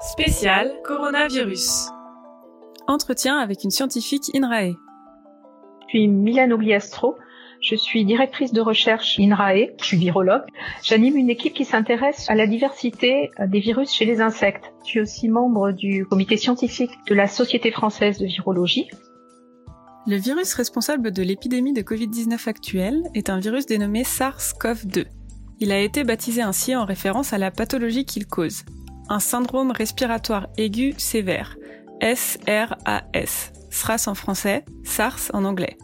Spécial coronavirus. Entretien avec une scientifique INRAE. Je suis Milane Ogliastro. Je suis directrice de recherche INRAE. Je suis virologue. J'anime une équipe qui s'intéresse à la diversité des virus chez les insectes. Je suis aussi membre du comité scientifique de la Société française de virologie. Le virus responsable de l'épidémie de Covid-19 actuelle est un virus dénommé SARS-CoV-2. Il a été baptisé ainsi en référence à la pathologie qu'il cause, un syndrome respiratoire aigu sévère, SRAS, SRAS en français, SARS en anglais.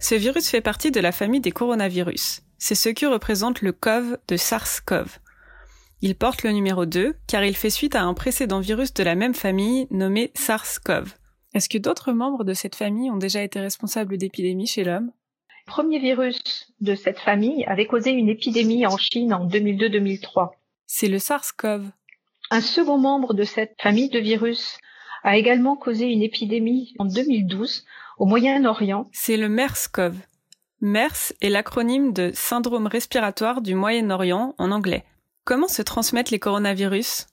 Ce virus fait partie de la famille des coronavirus. C'est ce qui représente le CoV de SARS-CoV. Il porte le numéro 2 car il fait suite à un précédent virus de la même famille nommé SARS-CoV. Est-ce que d'autres membres de cette famille ont déjà été responsables d'épidémies chez l'homme? Le premier virus de cette famille avait causé une épidémie en Chine en 2002-2003. C'est le SARS-CoV. Un second membre de cette famille de virus a également causé une épidémie en 2012 au Moyen-Orient. C'est le MERS-CoV. MERS est l'acronyme de syndrome respiratoire du Moyen-Orient en anglais. Comment se transmettent les coronavirus?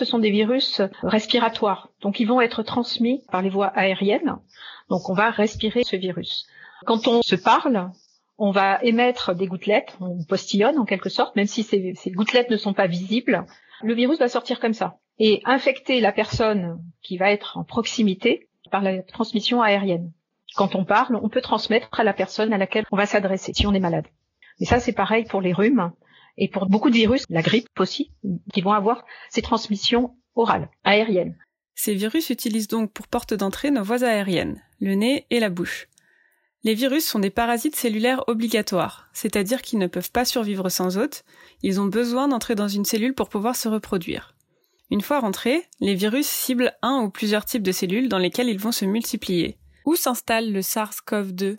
Ce sont des virus respiratoires, donc ils vont être transmis par les voies aériennes. Donc on va respirer ce virus. Quand on se parle, on va émettre des gouttelettes, on postillonne en quelque sorte, même si ces, ces gouttelettes ne sont pas visibles. Le virus va sortir comme ça et infecter la personne qui va être en proximité par la transmission aérienne. Quand on parle, on peut transmettre à la personne à laquelle on va s'adresser si on est malade. Mais ça, c'est pareil pour les rhumes et pour beaucoup de virus, la grippe aussi, qui vont avoir ces transmissions orales, aériennes. Ces virus utilisent donc pour porte d'entrée nos voies aériennes, le nez et la bouche. Les virus sont des parasites cellulaires obligatoires, c'est-à-dire qu'ils ne peuvent pas survivre sans hôte, ils ont besoin d'entrer dans une cellule pour pouvoir se reproduire. Une fois rentrés, les virus ciblent un ou plusieurs types de cellules dans lesquelles ils vont se multiplier. Où s'installe le SARS-CoV-2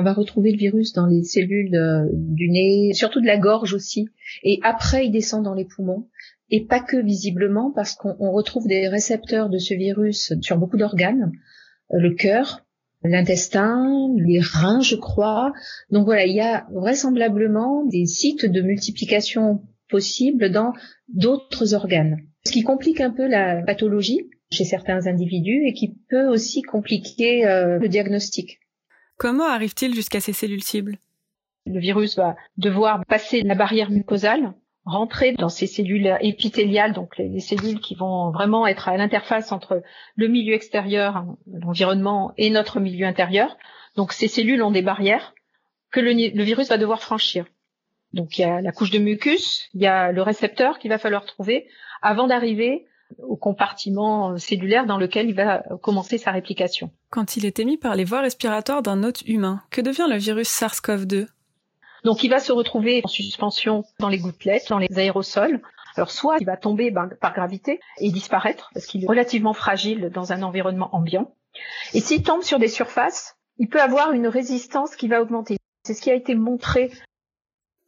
on va retrouver le virus dans les cellules du nez, surtout de la gorge aussi. Et après, il descend dans les poumons. Et pas que visiblement, parce qu'on retrouve des récepteurs de ce virus sur beaucoup d'organes, euh, le cœur, l'intestin, les reins, je crois. Donc voilà, il y a vraisemblablement des sites de multiplication possibles dans d'autres organes. Ce qui complique un peu la pathologie chez certains individus et qui peut aussi compliquer euh, le diagnostic. Comment arrive-t-il jusqu'à ces cellules cibles? Le virus va devoir passer la barrière mucosale, rentrer dans ces cellules épithéliales, donc les, cellules qui vont vraiment être à l'interface entre le milieu extérieur, l'environnement et notre milieu intérieur. Donc ces cellules ont des barrières que le, le virus va devoir franchir. Donc il y a la couche de mucus, il y a le récepteur qu'il va falloir trouver avant d'arriver au compartiment cellulaire dans lequel il va commencer sa réplication. Quand il est émis par les voies respiratoires d'un hôte humain, que devient le virus SARS-CoV-2 Donc il va se retrouver en suspension dans les gouttelettes, dans les aérosols. Alors soit il va tomber ben, par gravité et disparaître parce qu'il est relativement fragile dans un environnement ambiant. Et s'il tombe sur des surfaces, il peut avoir une résistance qui va augmenter. C'est ce qui a été montré.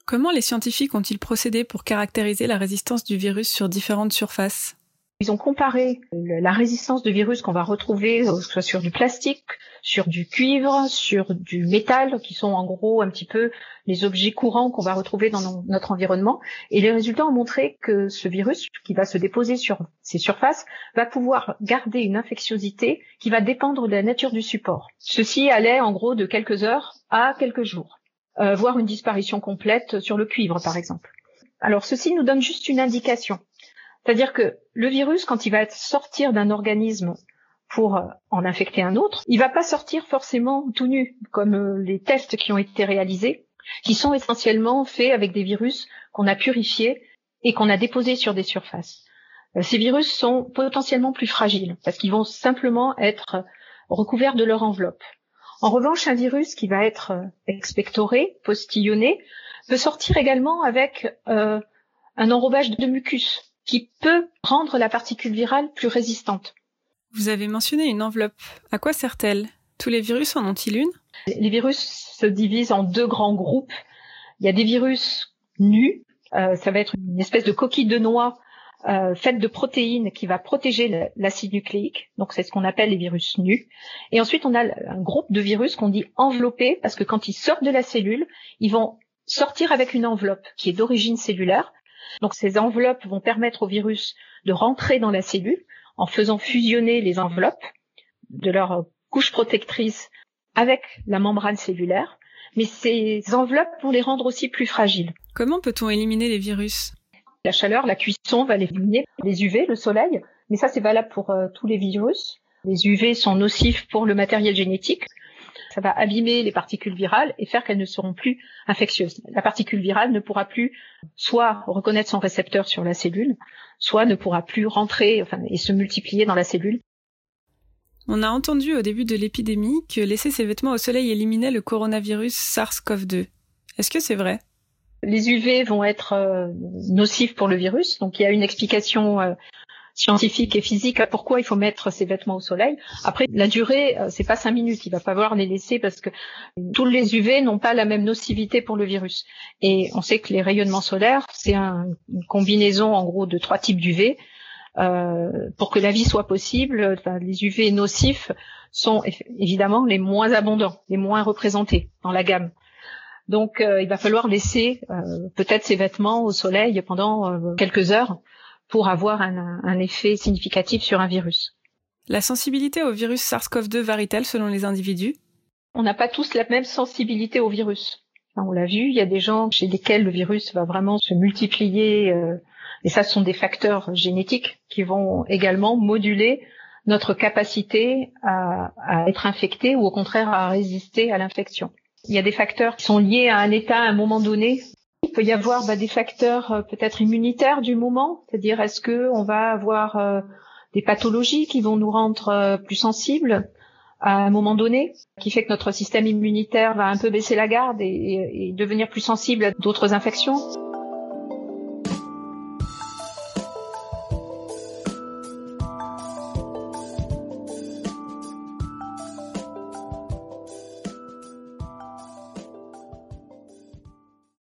Comment les scientifiques ont-ils procédé pour caractériser la résistance du virus sur différentes surfaces? Ils ont comparé la résistance de virus qu'on va retrouver euh, soit sur du plastique, sur du cuivre, sur du métal, qui sont en gros un petit peu les objets courants qu'on va retrouver dans notre environnement. Et les résultats ont montré que ce virus qui va se déposer sur ces surfaces va pouvoir garder une infectiosité qui va dépendre de la nature du support. Ceci allait en gros de quelques heures à quelques jours, euh, voire une disparition complète sur le cuivre par exemple. Alors ceci nous donne juste une indication. C'est-à-dire que le virus, quand il va sortir d'un organisme pour euh, en infecter un autre, il va pas sortir forcément tout nu, comme euh, les tests qui ont été réalisés, qui sont essentiellement faits avec des virus qu'on a purifiés et qu'on a déposés sur des surfaces. Euh, ces virus sont potentiellement plus fragiles parce qu'ils vont simplement être recouverts de leur enveloppe. En revanche, un virus qui va être expectoré, postillonné, peut sortir également avec un enrobage de mucus, qui peut rendre la particule virale plus résistante. Vous avez mentionné une enveloppe. À quoi sert-elle? Tous les virus en ont-ils une? Les virus se divisent en deux grands groupes. Il y a des virus nus, euh, ça va être une espèce de coquille de noix euh, faite de protéines qui va protéger l'acide nucléique. Donc c'est ce qu'on appelle les virus nus. Et ensuite on a un groupe de virus qu'on dit enveloppés parce que quand ils sortent de la cellule, ils vont sortir avec une enveloppe qui est d'origine cellulaire Donc ces enveloppes vont permettre au virus de rentrer dans la cellule en faisant fusionner les enveloppes de leur couche protectrice avec la membrane cellulaire. Mais ces enveloppes vont les rendre aussi plus fragiles. Comment peut-on éliminer les virus? La chaleur, la cuisson va les éliminer. Les UV, le soleil, mais ça c'est valable pour euh, tous les virus. Les UV sont nocifs pour le matériel génétique. Ça va abîmer les particules virales et faire qu'elles ne seront plus infectieuses. La particule virale ne pourra plus soit reconnaître son récepteur sur la cellule, soit ne pourra plus rentrer enfin, et se multiplier dans la cellule. On a entendu au début de l'épidémie que laisser ses vêtements au soleil éliminait le coronavirus SARS-CoV-2. Est-ce que c'est vrai? Les UV vont être euh, nocifs pour le virus, donc il y a une explication euh, scientifique et physique pourquoi il faut mettre ses vêtements au soleil. Après, la durée, euh, c'est pas cinq minutes. Il va falloir les laisser parce que tous les UV n'ont pas la même nocivité pour le virus. Et on sait que les rayonnements solaires, c'est une combinaison en gros de trois types d'UV. Euh, pour que la vie soit possible, les UV nocifs sont évidemment les moins abondants, les moins représentés dans la gamme. Donc, euh, il va falloir laisser peut-être ces vêtements au soleil pendant quelques heures pour avoir un, un effet significatif sur un virus. La sensibilité au virus SARS-CoV-2 varie-t-elle selon les individus? On n'a pas tous la même sensibilité au virus. on l'a vu, il y a des gens chez lesquels le virus va vraiment se multiplier, euh, et ça ce sont des facteurs génétiques qui vont également moduler notre capacité à, à être infecté ou au contraire à résister à l'infection. Il y a des facteurs qui sont liés à un état à un moment donné il peut y avoir bah, des facteurs euh, peut-être immunitaires du moment, c'est-à-dire est-ce que on va avoir euh, des pathologies qui vont nous rendre euh, plus sensibles à un moment donné, qui fait que notre système immunitaire va un peu baisser la garde et devenir plus sensible à d'autres infections?